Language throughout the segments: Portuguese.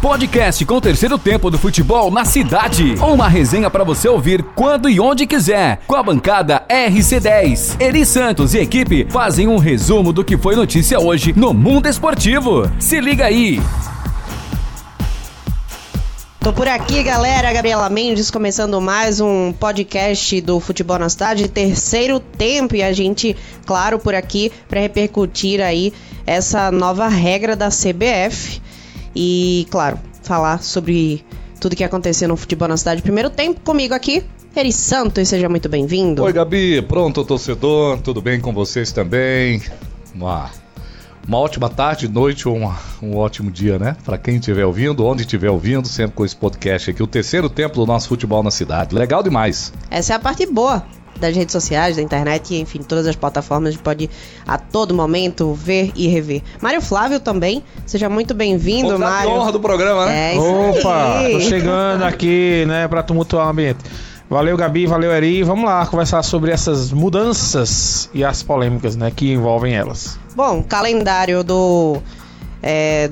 podcast com o terceiro tempo do futebol na cidade. Uma resenha para você ouvir quando e onde quiser. Com a bancada RC10. Eri Santos e equipe fazem um resumo do que foi notícia hoje no mundo esportivo. Se liga aí. Tô por aqui, galera. Gabriela Mendes começando mais um podcast do Futebol na Cidade, terceiro tempo, e a gente, claro, por aqui para repercutir aí essa nova regra da CBF e, claro, falar sobre tudo que aconteceu no futebol na cidade. Primeiro tempo comigo aqui, Eri Santos, seja muito bem-vindo. Oi, Gabi, pronto, torcedor, tudo bem com vocês também? Uma, uma ótima tarde, noite ou um, um ótimo dia, né? Para quem estiver ouvindo, onde estiver ouvindo, sempre com esse podcast aqui, o terceiro tempo do nosso futebol na cidade. Legal demais. Essa é a parte boa das redes sociais, da internet, enfim, todas as plataformas, a gente pode a todo momento ver e rever. Mário Flávio também, seja muito bem-vindo, Mário. honra do programa, né? É isso Opa, aí. tô chegando aqui, né, para tumultuar o ambiente. Valeu, Gabi, valeu, Eri. Vamos lá conversar sobre essas mudanças e as polêmicas, né, que envolvem elas. Bom, calendário do é,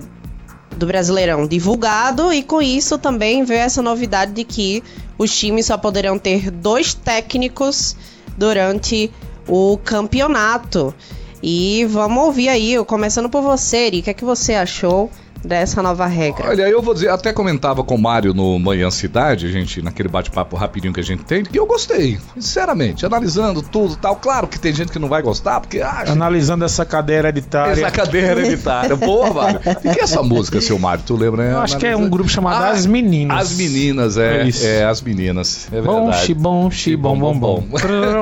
do Brasileirão divulgado e com isso também veio essa novidade de que os times só poderão ter dois técnicos durante o campeonato. E vamos ouvir aí, começando por você, Eri, o que é que você achou dessa nova regra? Olha, eu vou dizer, até comentava com o Mário no Manhã Cidade, gente, naquele bate-papo rapidinho que a gente tem, que eu gostei, sinceramente, analisando tudo e tal. Claro que tem gente que não vai gostar, porque acha. Analisando essa cadeira hereditária. Essa cadeira hereditária. Boa, Mário. E que é essa música, seu Mário? Tu lembra, né? Eu acho que é um grupo chamado Ah, As Meninas. As Meninas, é. É isso. É, as Meninas. É Bom, verdade. xibom, xibom, bom, bom.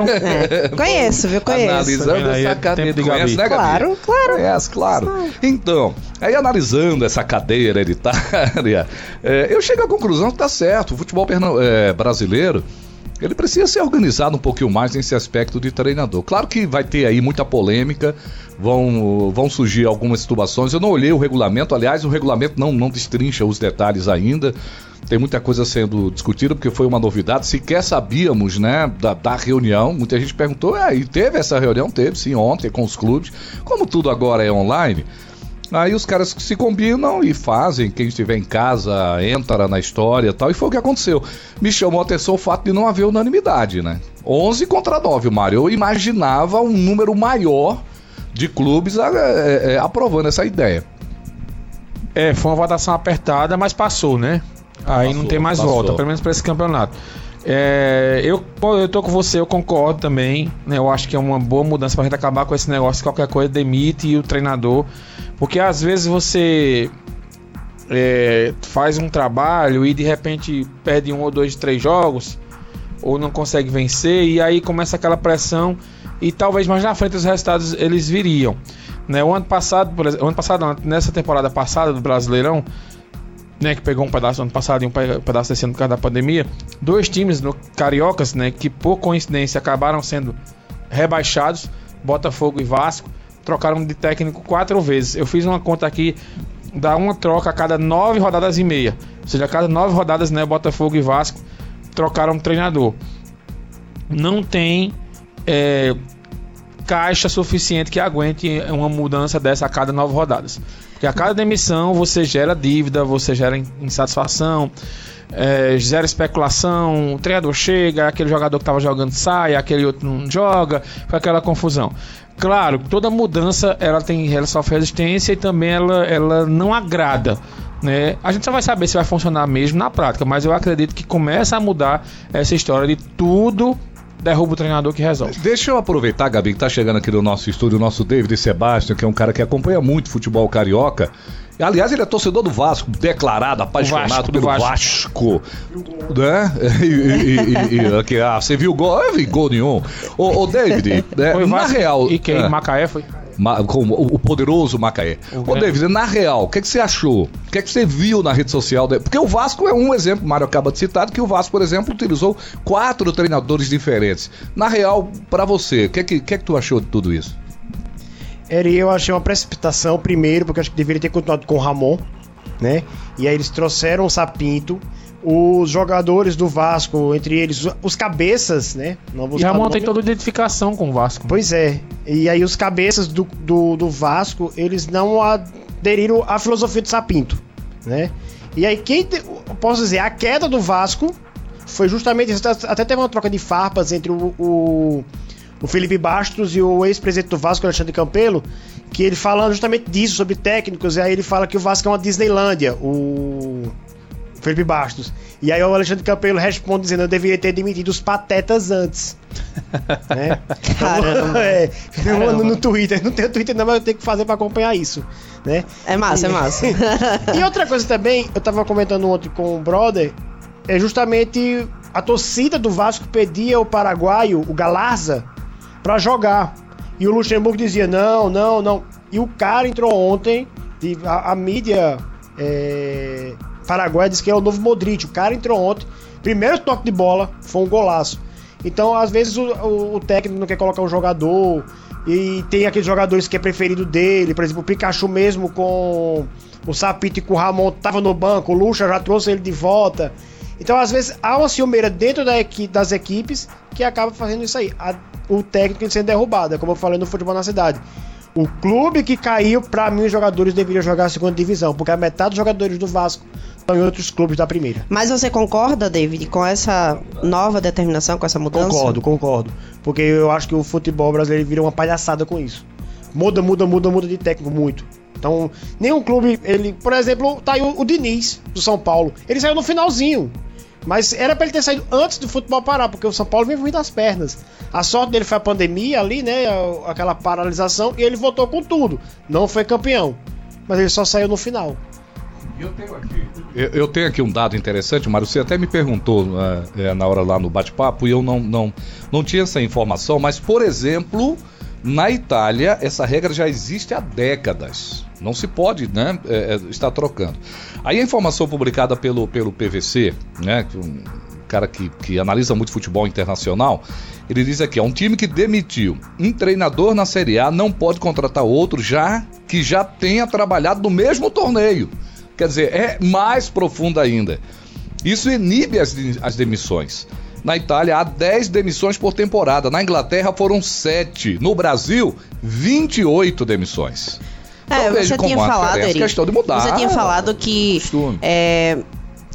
É, conheço, viu? Conheço. Analisando aí? essa É cadeira. Conhece, né, Gabi? Claro, claro. Conhece, claro. Então, aí analisando essa cadeira hereditária, é, eu chego à conclusão que tá certo. O futebol é, brasileiro. Ele precisa ser organizado um pouquinho mais nesse aspecto de treinador. Claro que vai ter aí muita polêmica, vão, vão surgir algumas situações. Eu não olhei o regulamento, aliás, o regulamento não, não destrincha os detalhes ainda. Tem muita coisa sendo discutida porque foi uma novidade. Sequer sabíamos, né, da, da reunião. Muita gente perguntou, ah, e teve essa reunião? Teve, sim, ontem com os clubes. Como tudo agora é online, Aí os caras se combinam e fazem, quem estiver em casa entra na história e tal, e foi o que aconteceu. Me chamou a atenção o fato de não haver unanimidade, né? 11 contra 9, Mário. Eu imaginava um número maior de clubes é, é, é, aprovando essa ideia. É, foi uma votação apertada, mas passou, né? Aí Passou, não tem mais passou. volta, pelo menos para esse campeonato. É, eu, eu tô com você, eu concordo também. Né, eu acho que é uma boa mudança pra gente acabar com esse negócio. Qualquer coisa demite o treinador. Porque às vezes você é, faz um trabalho e de repente perde um ou dois, três jogos, ou não consegue vencer, e aí começa aquela pressão. E talvez mais na frente os resultados eles viriam. Né, o ano passado, por exemplo, ano passado, nessa temporada passada do Brasileirão, né, que pegou um pedaço ano passado e um pe- pedaço desse ano por causa da pandemia, dois times no Cariocas, né, que por coincidência acabaram sendo rebaixados, Botafogo e Vasco, trocaram de técnico quatro vezes. Eu fiz uma conta aqui, dá uma troca a cada nove rodadas e meia. Ou seja, a cada nove rodadas, né, Botafogo e Vasco trocaram treinador. Não tem é, caixa suficiente que aguente uma mudança dessa a cada nove rodadas. Porque a cada demissão você gera dívida, você gera insatisfação, é, gera especulação, o treinador chega, aquele jogador que estava jogando sai, aquele outro não joga, fica aquela confusão. Claro, toda mudança ela tem ela sofre resistência e também ela, ela não agrada. Né? A gente só vai saber se vai funcionar mesmo na prática, mas eu acredito que começa a mudar essa história de tudo derruba o treinador que resolve. Deixa eu aproveitar, Gabi, que tá chegando aqui no nosso estúdio, o nosso David Sebastian, que é um cara que acompanha muito futebol carioca. Aliás, ele é torcedor do Vasco, declarado, apaixonado Vasco, pelo Vasco. Né? E, e- e- e- aqui, ah, você viu o gol? Eu vi gol nenhum. Ô, ô David, né, Foi na Vasco real. E quem? é, Macaé foi? Como o, poderoso Macaé. O Ô. David, na real, o que, é que você achou? O que, é que você viu na rede social? da- Porque o Vasco é um exemplo, o Mário acaba de citar, que o Vasco, por exemplo, utilizou quatro treinadores diferentes. Na real, pra você, o que, é que, que é que tu achou de tudo isso? Eri, eu achei uma precipitação, primeiro, porque eu acho que deveria ter continuado com o Ramon, né? E aí eles trouxeram o Sapinto, os jogadores do Vasco, entre eles os- cabeças, né? Não vou E Ramon tem toda identificação com o Vasco. Pois é. E aí os cabeças do, do, do Vasco, eles não aderiram à filosofia do Sapinto, né? E aí, quem te, posso dizer, a queda do Vasco foi justamente. Até teve uma troca de farpas entre o, o, o Felipe Bastos e o ex-presidente do Vasco, Alexandre Campelo, que ele falando justamente disso, sobre técnicos, e aí ele fala que o Vasco é uma Disneylândia, o Felipe Bastos. E aí o Alexandre Campelo responde dizendo eu deveria ter demitido os patetas antes. né? Caramba. é, Caramba. No, no Twitter. Não tenho Twitter não, mas eu tenho que fazer pra acompanhar isso. Né? É massa, é massa. E outra coisa também, eu tava comentando ontem com o brother, é justamente a torcida do Vasco pedia o paraguaio, o Galarza, pra jogar. E o Luxemburgo dizia: não, não, não. E o cara entrou ontem, e a, a mídia é, paraguaia disse que é o novo Modric. O cara entrou ontem, primeiro toque de bola, foi um golaço. Então, às vezes, o, o- o técnico não quer colocar um jogador. E tem aqueles jogadores que é preferido dele, por exemplo, o Pikachu mesmo com o Sapito e com o Ramon tava no banco, o Lucha já trouxe ele de volta. Então, às vezes, há uma ciumeira dentro da das equipes que acaba fazendo isso aí. A- o técnico sendo derrubado, é como eu falei no futebol na cidade. O clube que caiu, pra mim, os jogadores deveriam jogar a segunda divisão, porque a metade dos jogadores do Vasco em outros clubes da primeira. Mas você concorda, David, com essa nova determinação, com essa mudança? Concordo, concordo. Porque eu acho que o futebol brasileiro vira uma palhaçada com isso. Muda, muda, muda, muda de técnico muito. Então, nenhum clube, ele, por exemplo, tá aí o, o Diniz, do São Paulo. Ele saiu no finalzinho. Mas era pra ele ter saído antes do futebol parar, porque o São Paulo vem ruim das pernas. A sorte dele foi a pandemia ali, né? Aquela paralisação, e ele voltou com tudo. Não foi campeão. Mas ele só saiu no final. Eu tenho aqui. Eu, tenho aqui um dado interessante, Mário. Você até me perguntou eh, eh, na hora lá no bate-papo e eu não, não, não tinha essa informação, mas, por exemplo, na Itália, essa regra já existe há décadas. Não se pode né, eh, estar trocando. Aí a informação publicada pelo, pelo PVC, né, que um cara que, que analisa muito futebol internacional, ele diz aqui: ó, um time que demitiu um treinador na Série A não pode contratar outro já que já tenha trabalhado no mesmo torneio. Quer dizer, é mais profundo ainda. Isso inibe as, as demissões. Na Itália há 10 demissões por temporada. Na Inglaterra foram 7. No Brasil, 28 demissões. É, Então, você tinha falado, diferença, Eri, questão de mudar Você tinha falado que é,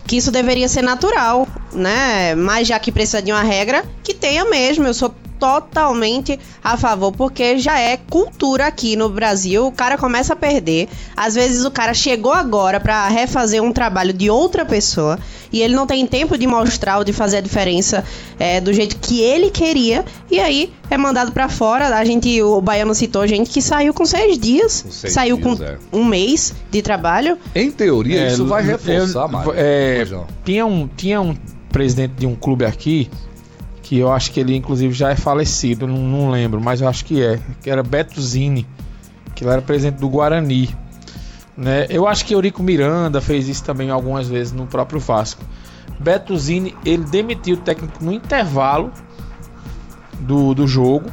que isso deveria ser natural, né? Mas já que precisa de uma regra, que tenha mesmo. Eu sou totalmente a favor, porque já é cultura aqui no Brasil. O cara começa a perder. Às vezes o cara chegou agora pra refazer um trabalho de outra pessoa e ele não tem tempo de mostrar ou de fazer a diferença é, do jeito que ele queria. E aí é mandado pra fora. A gente, o Baiano citou gente que saiu com seis dias, Com seis saiu dias, com é. um mês de trabalho. Em teoria, É, isso vai eu- reforçar mais. é, não. tinha, um, tinha um presidente de um clube aqui, que eu acho que ele inclusive já é falecido, não, não lembro, mas eu acho que é, que era Beto Zini, que ele era presidente do Guarani. Né? Eu acho que Eurico Miranda fez isso também algumas vezes no próprio Vasco. Beto Zini, ele demitiu o técnico no intervalo do, do jogo,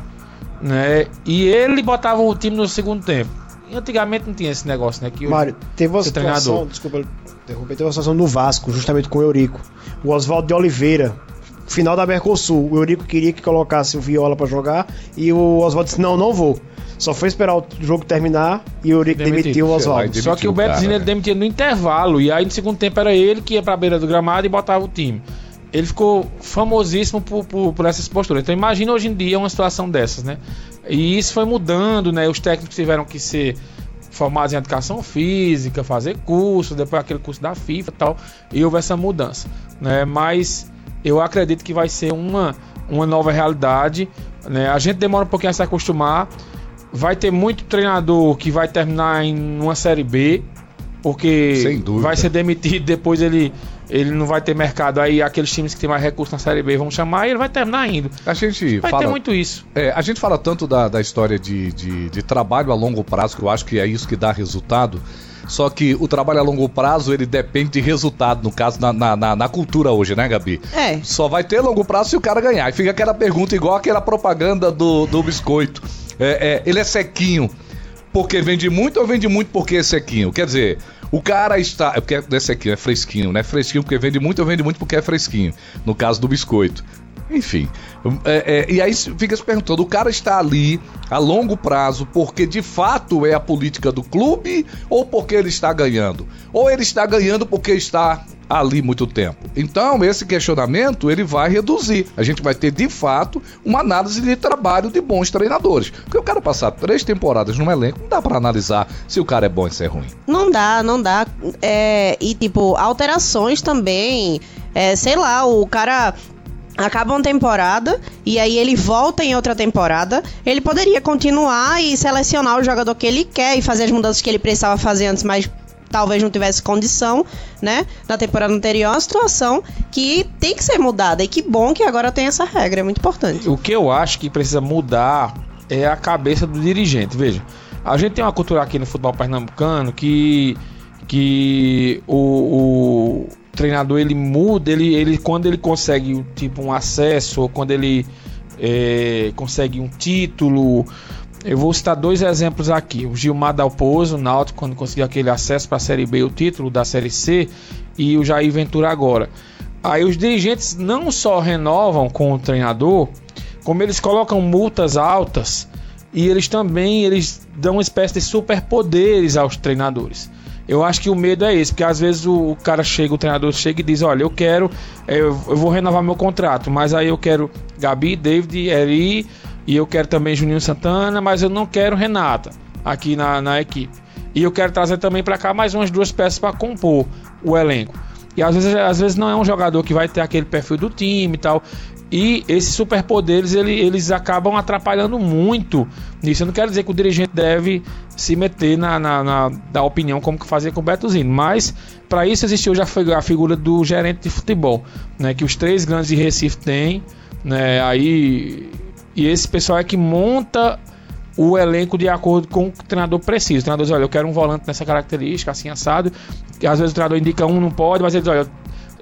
né? E ele botava o time no segundo tempo. E antigamente não tinha esse negócio, né? Que Mário, teve uma situação, treinador. desculpa interromper, teve uma situação no Vasco, justamente com o Eurico. O Oswaldo de Oliveira, final da Mercosul, o Eurico queria que colocasse o Viola pra jogar e o Oswaldo disse: Não, não vou. Só foi esperar o jogo terminar e o Eurico Demitiu. demitiu o Oswaldo. Só que demitiu o o Beto cara, Zini ele né? demitia no intervalo. E aí no segundo tempo era ele que ia pra beira do gramado e botava o time. Ele ficou famosíssimo por, por, por essas posturas. Então imagina hoje em dia uma situação dessas, né? E isso foi mudando, né? Os técnicos tiveram que ser formados em educação física, fazer curso, depois aquele curso da FIFA e tal. E houve essa mudança, né? Mas eu acredito que vai ser uma, uma nova realidade. Né? A gente demora um pouquinho a se acostumar. Vai ter muito treinador que vai terminar em uma série B, porque vai ser demitido, depois ele, ele não vai ter mercado. Aí aqueles times que tem mais recursos na série B vão chamar e ele vai terminar indo. A gente Vai fala. ter muito isso. É, a gente fala tanto da, da história de, de, de trabalho a longo prazo, que eu acho que é isso que dá resultado. Só que o trabalho a longo prazo, ele depende de resultado, no caso, na, na, na- na cultura hoje, né, Gabi? É. Só vai ter longo prazo se o cara ganhar. E fica aquela pergunta igual aquela propaganda do, do biscoito. É, é, ele é sequinho porque vende muito ou vende muito porque é sequinho? Quer dizer, o cara está. É porque é sequinho, é fresquinho, né? Fresquinho porque vende muito ou vende muito porque é fresquinho. No caso do biscoito. Enfim. É, é, e aí fica se perguntando: o cara está ali a longo prazo porque de fato é a política do clube ou porque ele está ganhando? Ou ele está ganhando porque está ali muito tempo. Então, esse questionamento ele vai reduzir. A gente vai ter de fato uma análise de trabalho de bons treinadores. Porque o cara passar três temporadas num elenco, não dá para analisar se o cara é bom e se é ruim. Não dá, não dá. É, e tipo, alterações também. É, sei lá, o cara acaba uma temporada e aí ele volta em outra temporada, ele poderia continuar e selecionar o jogador que ele quer e fazer as mudanças que ele precisava fazer antes, mas talvez não tivesse condição, né? Na temporada anterior, é uma situação que tem que ser mudada. E que bom que agora tem essa regra, é muito importante. O que eu acho que precisa mudar é a cabeça do dirigente. Veja, a gente tem uma cultura aqui no futebol pernambucano que, que o, o treinador ele muda, ele, ele quando ele consegue tipo um acesso, ou quando ele é, consegue um título eu vou citar dois exemplos aqui. O Gilmar Dalpozo, o Náutico, quando conseguiu aquele acesso para a Série B, o título da Série C, e o Jair Ventura agora. Aí os dirigentes não só renovam com o treinador, como eles colocam multas altas e eles também eles dão uma espécie de superpoderes aos treinadores. Eu acho que o medo é esse, porque às vezes o, cara chega, o treinador chega e diz: Olha, eu quero, eu, eu vou renovar meu contrato, mas aí eu quero Gabi, David, Eri e eu quero também Juninho Santana, mas eu não quero Renata aqui na, na equipe. E eu quero trazer também para cá mais umas duas peças para compor o elenco. E às vezes, às vezes não é um jogador que vai ter aquele perfil do time e tal. E esses superpoderes ele, eles acabam atrapalhando muito nisso. Eu não quero dizer que o dirigente deve se meter na, na, na, na opinião como que fazia com o Betozinho, mas para isso existiu já a figura do gerente de futebol, né, que os três grandes de Recife têm. Né, aí e esse pessoal é que monta o elenco de acordo com o que o treinador precisa. O treinador diz, olha, eu quero um volante nessa característica, assim, assado. E às vezes o treinador indica um, não pode, mas ele diz, olha,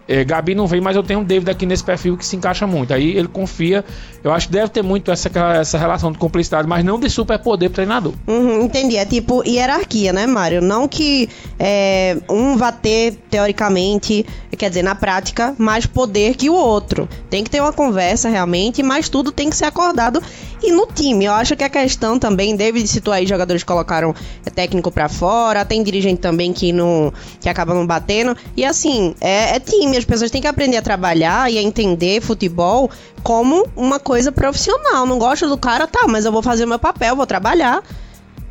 é, Gabi não vem, mas eu tenho um David aqui nesse perfil que se encaixa muito. Aí ele confia. Eu acho que deve ter muito essa, essa relação de cumplicidade, mas não de superpoder pro treinador. Uhum, entendi. É tipo hierarquia, né, Mário? Não que é, um vá ter, teoricamente, quer dizer, na prática, mais poder que o outro. Tem que ter uma conversa realmente, mas tudo tem que ser acordado. E no time, eu acho que a questão também, David citou aí, jogadores colocaram técnico para fora, tem dirigente também que não que acaba não batendo. E assim, é, é time as pessoas têm que aprender a trabalhar e a entender futebol como uma coisa profissional. Não gosto do cara, tá, mas eu vou fazer o meu papel, vou trabalhar.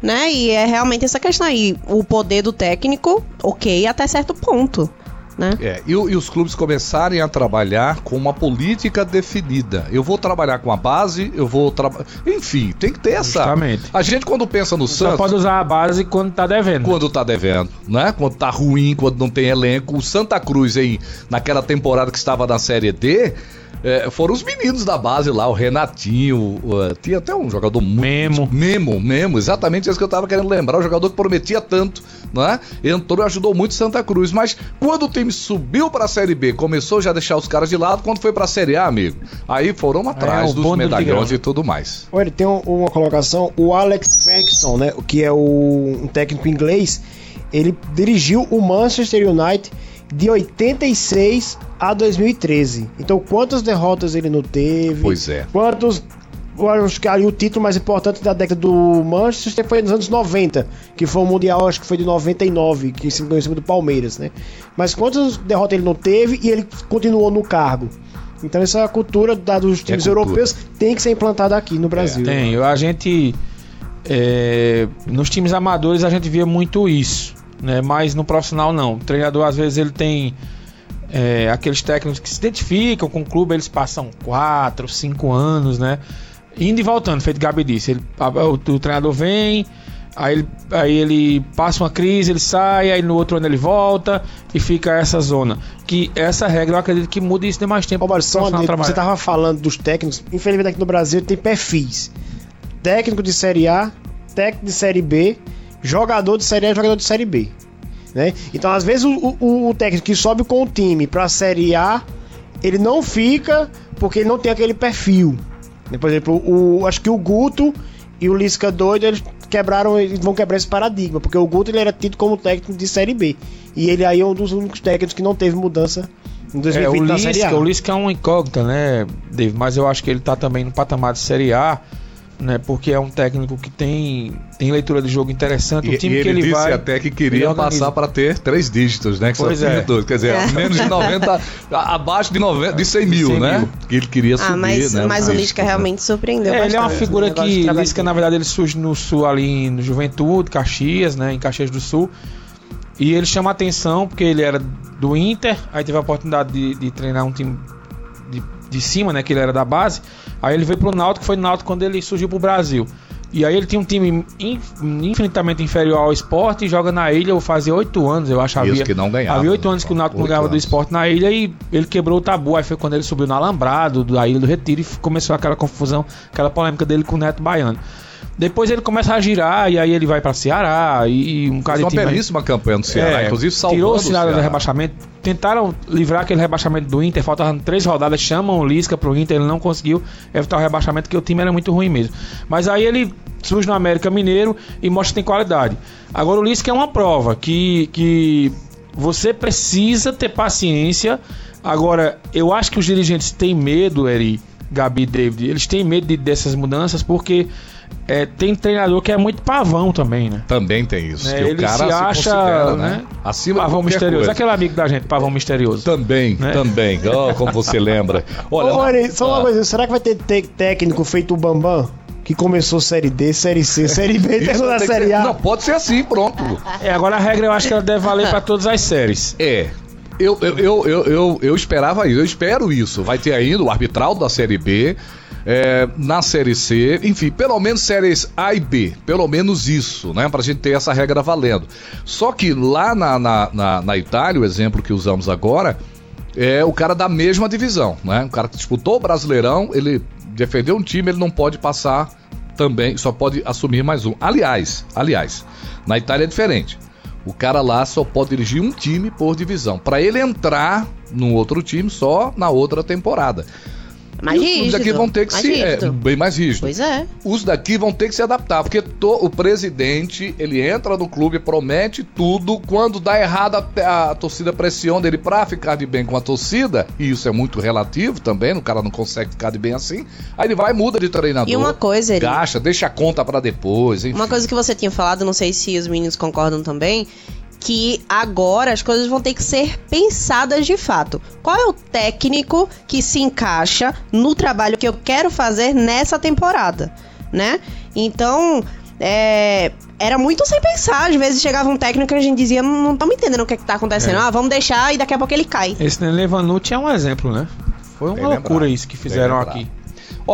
Né? E é realmente essa questão aí. O poder do técnico, ok, até certo ponto né? É, e, e, os clubes começarem a trabalhar com uma política definida. Eu vou trabalhar com a base, eu vou trabalhar. Enfim, tem que ter essa. Justamente. A gente, quando pensa no Você Santos. Só pode usar a base quando tá devendo. Quando tá devendo, né? Quando tá ruim, quando não tem elenco. O Santa Cruz, aí, naquela temporada que estava na Série D é, foram os meninos da base lá, o Renatinho, o, tinha até um jogador muito. Memo. Memo, Memo, exatamente isso que eu tava querendo lembrar. O jogador que prometia tanto, né? Entrou e ajudou muito Santa Cruz. Mas quando o time subiu pra Série B, começou já a deixar os caras de lado, quando foi pra Série A, amigo, aí foram atrás é, dos medalhões e tudo mais. Olha, tem uma colocação, o Alex Ferguson, né? Que é o, um técnico inglês, ele dirigiu o Manchester United de 86 a 2013. Então, quantas derrotas ele não teve? Pois é. Quantos acho que o título mais importante da década do Manchester foi nos anos 90, que foi o Mundial, acho que foi de 99, que se ganhou em cima do Palmeiras, né? Mas quantas derrotas ele não teve e ele continuou no cargo? Então essa é cultura da, dos times é europeus tem que ser implantada aqui no Brasil. É, tem, a gente é, nos times amadores a gente via muito isso né? Mas no profissional não. O treinador às vezes ele tem é, aqueles técnicos que se identificam com o clube, eles passam 4, 5 anos, né? Indo e voltando, feito Gabi disse. Ele, o, o, treinador vem, aí ele, aí ele passa uma crise, ele sai, aí no outro ano ele volta e fica essa zona. Que essa regra eu acredito que muda isso de mais tempo. Ô, só você estava falando dos técnicos, infelizmente aqui no Brasil tem perfis. Técnico de Série A, técnico de Série B jogador de Série A e jogador de Série B. Né? Então, às vezes, o, o, o técnico que sobe com o time para a Série A, ele não fica porque ele não tem aquele perfil. Né? Por exemplo, o, acho que o Guto e o Lisca doido, eles quebraram, eles vão quebrar esse paradigma, porque o Guto ele era tido como técnico de Série B. E ele aí é um dos únicos técnicos que não teve mudança Em É, 2020 o na Série A. Lisca, o Lisca é uma incógnita, né, Dave? Mas eu acho que ele tá também no patamar de Série A, né? Porque é um técnico que tem, tem leitura de jogo interessante. E, o time e que ele ele disse vai. até que ele queria organiza. passar para ter três dígitos, né? Que Pois tinha é. dois. Quer dizer, É. menos de 90, a- abaixo de, 90, de 100 mil, 100 né? mil. Que ele queria subir, Ah, mas, né? mas o Lisca né? realmente surpreendeu É, ele é uma figura que Lisca, na verdade, ele surge no Sul ali no Juventude, Caxias, né? Em Caxias do Sul. E ele chama atenção porque ele era do Inter, aí teve a oportunidade de, de treinar um time de, cima, né? Que ele era da base. Aí ele veio pro Náutico, foi no Náutico quando ele surgiu pro Brasil. E aí ele tinha um time in- infinitamente inferior ao esporte e joga na ilha, eu fazia oito anos, eu acho. Isso havia, que não ganhava, Havia oito né? anos que o Náutico não ganhava do esporte na ilha e ele quebrou o tabu. Aí foi quando ele subiu no Alambrado, da Ilha do Retiro, e começou aquela confusão, aquela polêmica dele com o Neto Baiano. Depois ele começa a girar e aí ele vai pra Ceará e, e um cara uma time- belíssima campanha no Ceará, é, inclusive salvando tirou o Ceará do rebaixamento. Tentaram livrar aquele rebaixamento do Inter, faltavam três rodadas, chamam o Lisca pro Inter, ele não conseguiu evitar o rebaixamento, porque o time era muito ruim mesmo. Mas aí ele surge no América Mineiro e mostra que tem qualidade. Agora o Lisca é uma prova que, que você precisa ter paciência. Agora, eu acho que os dirigentes têm medo, Eri, Gabi e David, eles têm medo de- dessas mudanças porque é, tem treinador que é muito pavão também, né? Também tem isso. É, que o ele cara se acha, considera, né? Acima Pavão misterioso. coisa. Aquele amigo da gente, pavão misterioso. Também, Né? também. Oh, como você lembra. Olha, Ô, Eri, só uma coisa, será que vai ter te- técnico feito o Bambam? Que começou Série D, Série C, Série B, terminou na Série ser- A. Não, pode ser assim, pronto. É, agora a regra eu acho que ela deve valer pra todas as séries. É. Eu, eu, eu, eu, eu, eu esperava isso, eu espero isso. Vai ter ainda o arbitral da Série B, é, na Série C, enfim, pelo menos séries A e B, pelo menos isso, né? Pra gente ter essa regra valendo. Só que lá na, na, na, na Itália, o exemplo que usamos agora, é o cara da mesma divisão, né? O cara que disputou o Brasileirão, ele defendeu um time, ele não pode passar também, só pode assumir mais um. Aliás, aliás, na Itália é diferente. O cara lá só pode dirigir um time por divisão. Para ele entrar num outro time só na outra temporada. Mais e os clubes rígido, aqui vão ter que se. É, bem mais rígido. Pois é. Os daqui vão ter que se adaptar, porque to- o presidente, ele entra no clube, promete tudo, quando dá errado a, a torcida pressiona ele pra ficar de bem com a torcida, e isso é muito relativo também, o cara não consegue ficar de bem assim, aí ele vai e muda de treinador. E uma coisa, Eri, Gasta, deixa a conta pra depois, enfim. Uma coisa que você tinha falado, não sei se os meninos concordam também, que agora as coisas vão ter que ser pensadas de fato. Qual é o técnico que se encaixa no trabalho que eu quero fazer nessa temporada, né? Então, é, era muito sem pensar. Às vezes chegava um técnico e a gente dizia, não estamos entendendo o que, é que tá acontecendo. É. Ah, vamos deixar e daqui a pouco ele cai. Esse Nenê Vanucci é um exemplo, né? Foi uma Bem loucura lembrado, isso que fizeram aqui.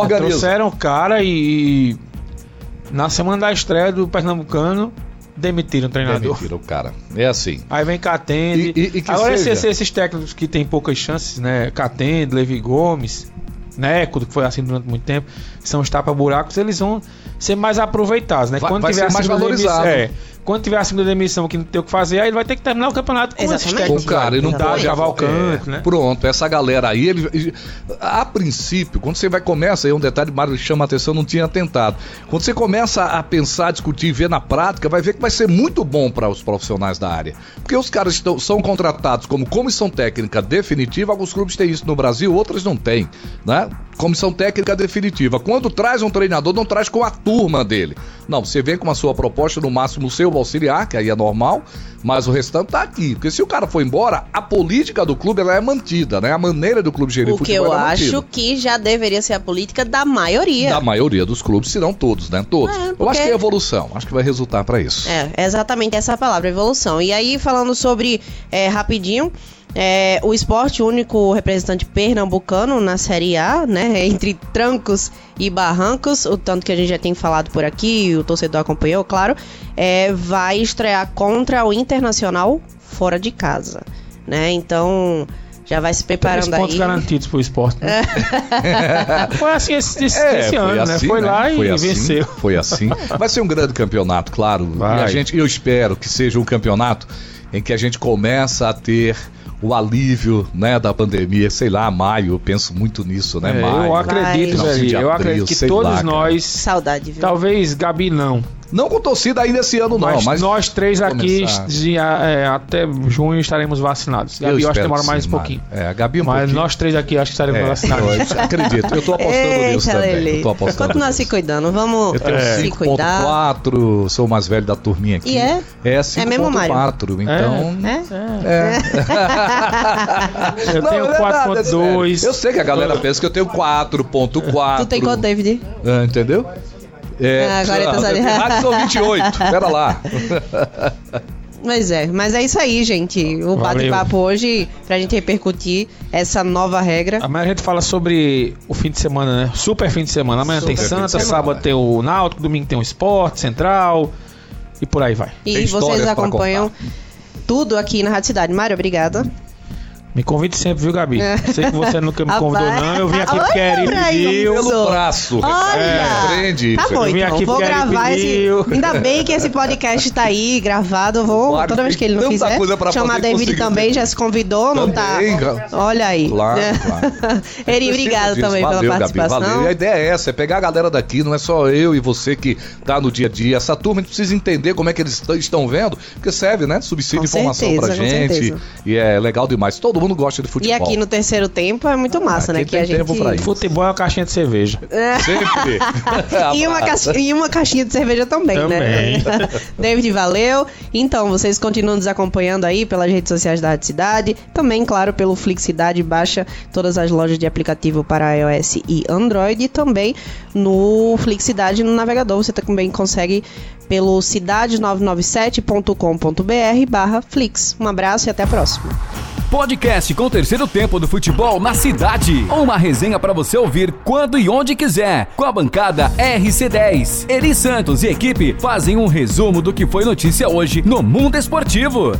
Trouxeram o cara e na semana da estreia do Pernambucano demitiram o treinador. Demitiram o cara. É assim. Aí vem Catende. E- e- e Agora seja- esses, esses técnicos que têm poucas chances, né? Catende, Levi Gomes, Neco, que foi assim durante muito tempo, são os tapa-buracos, eles vão ser mais aproveitados, né? Vai- vai ser mais segunda valorizado. demissão- é, quando tiver a segunda demissão que não tem o que fazer, aí ele vai ter que terminar o campeonato com esses Exatamente. técnicos. Com o cara, ele não Exatamente. pode. Cavalcante, é, né? Pronto, essa galera aí, ele, ele- a princípio, quando você vai começa, aí um detalhe, Mário chama a atenção, não tinha tentado. Quando você começa a pensar, discutir e ver na prática, vai ver que vai ser muito bom para os profissionais da área. Porque os caras estão, são contratados como comissão técnica definitiva, alguns clubes têm isso no Brasil, outros não têm, né? Comissão técnica definitiva. Quando traz um treinador, não traz com a turma dele. Não, você vem com a sua proposta, no máximo o seu auxiliar, que aí é normal, mas o restante tá aqui. Porque se o cara for embora, a política do clube ela é mantida, né? A maneira do clube gerir O que futebol eu ela é acho que já deveria ser a política da maioria. Da maioria dos clubes, se não todos, né? Todos. É, Eu acho porque- que é evolução, acho que vai resultar para isso. É, exatamente essa palavra, evolução. E aí, falando sobre, é, rapidinho, é, o esporte, o único representante pernambucano na Série A, né? Entre trancos e barrancos, o tanto que a gente já tem falado por aqui, o torcedor acompanhou, claro, é, vai estrear contra o Internacional fora de casa, né? Então, já vai se Três preparando pontos aí. garantidos pro esporte. Né? foi assim esse, esse- É, esse ano, né? Foi né? lá e Foi assim, venceu. Foi assim. Vai ser um grande campeonato, claro. Vai. E a gente, eu espero que seja um campeonato em que a gente começa a ter o alívio, né, da pandemia, sei lá, maio, eu penso muito nisso, né, É, maio. eu acredito, velho. Eu acredito que todos lá, nós, Saudade, viu? talvez Gabi não, Não com torcida ainda esse ano, não, mas, mas. nós três aqui é, até junho estaremos vacinados. Gabi, eu, acho que demora mais sim, um pouquinho. É, a Gabi um Mas pouquinho. nós três aqui acho que estaremos É, vacinados. eu acredito, eu tô apostando nisso também. Eu tô apostando Continuar se nisso. cuidando. Vamos Eu tenho se cuidar. 5.4, sou o mais velho da turminha aqui. E é? É É mesmo, Mário? 5.4, então... É? É. Eu Não, tenho é verdade, é 4.2. sério. Eu sei que a galera pensa que eu tenho 4.4. Tu tem quanto, David? Ah, entendeu? É, Ah, agora tá rádio são 28, pera lá. Pois é, mas é isso aí, gente. O bate-papo hoje, pra gente repercutir essa nova regra. Amanhã a gente fala sobre o fim de semana, né? Super fim de semana. Amanhã Super tem Santa, semana. sábado tem o Náutico, domingo tem o Esporte, Central e por aí vai. E Tem vocês acompanham tudo aqui na Rádio Cidade. Mário, obrigada. Me convide sempre, viu, Gabi? É. Sei que você nunca me convidou, não. Eu vim aqui porque Eri pra pediu. isso. Pelo braço. Olha! É, prende. Tá bom, Eu vim então. aqui Vou gravar esse. Ainda bem que esse podcast tá aí gravado. Eu vou, Claro, toda vez que ele não fizer, coisa pra chamar fazer, David também. ter. Já se convidou, não tá? Também, Olha aí. Claro, É. claro. Eri, obrigado disso. também valeu, pela Gabi, participação. valeu. E a ideia é essa, é pegar a galera daqui, não é só eu e você que tá no dia a dia. Essa turma a gente precisa entender como é que eles estão vendo, porque serve, né? Subsídio de informação pra com gente. certeza. E é legal demais. Todo mundo gosta de E futebol. aqui no terceiro tempo é muito massa, Aqui né? Que tem a gente. tempo pra isso. Futebol é uma caixinha de cerveja. Sempre. E uma, caixa- e uma caixinha de cerveja também, né? Também. David, valeu. Então, vocês continuam nos acompanhando aí pelas redes sociais da Rádio Cidade. Também, claro, pelo Flixidade. Baixa todas as lojas de aplicativo para iOS e Android. E também no Flixidade no navegador. Você também consegue pelo cidade997.com.br barra Flix. Um abraço e até a próxima. Podcast com o terceiro tempo do futebol na cidade. Uma resenha para você ouvir quando e onde quiser. Com a bancada RC10. Eri Santos e equipe fazem um resumo do que foi notícia hoje no mundo esportivo.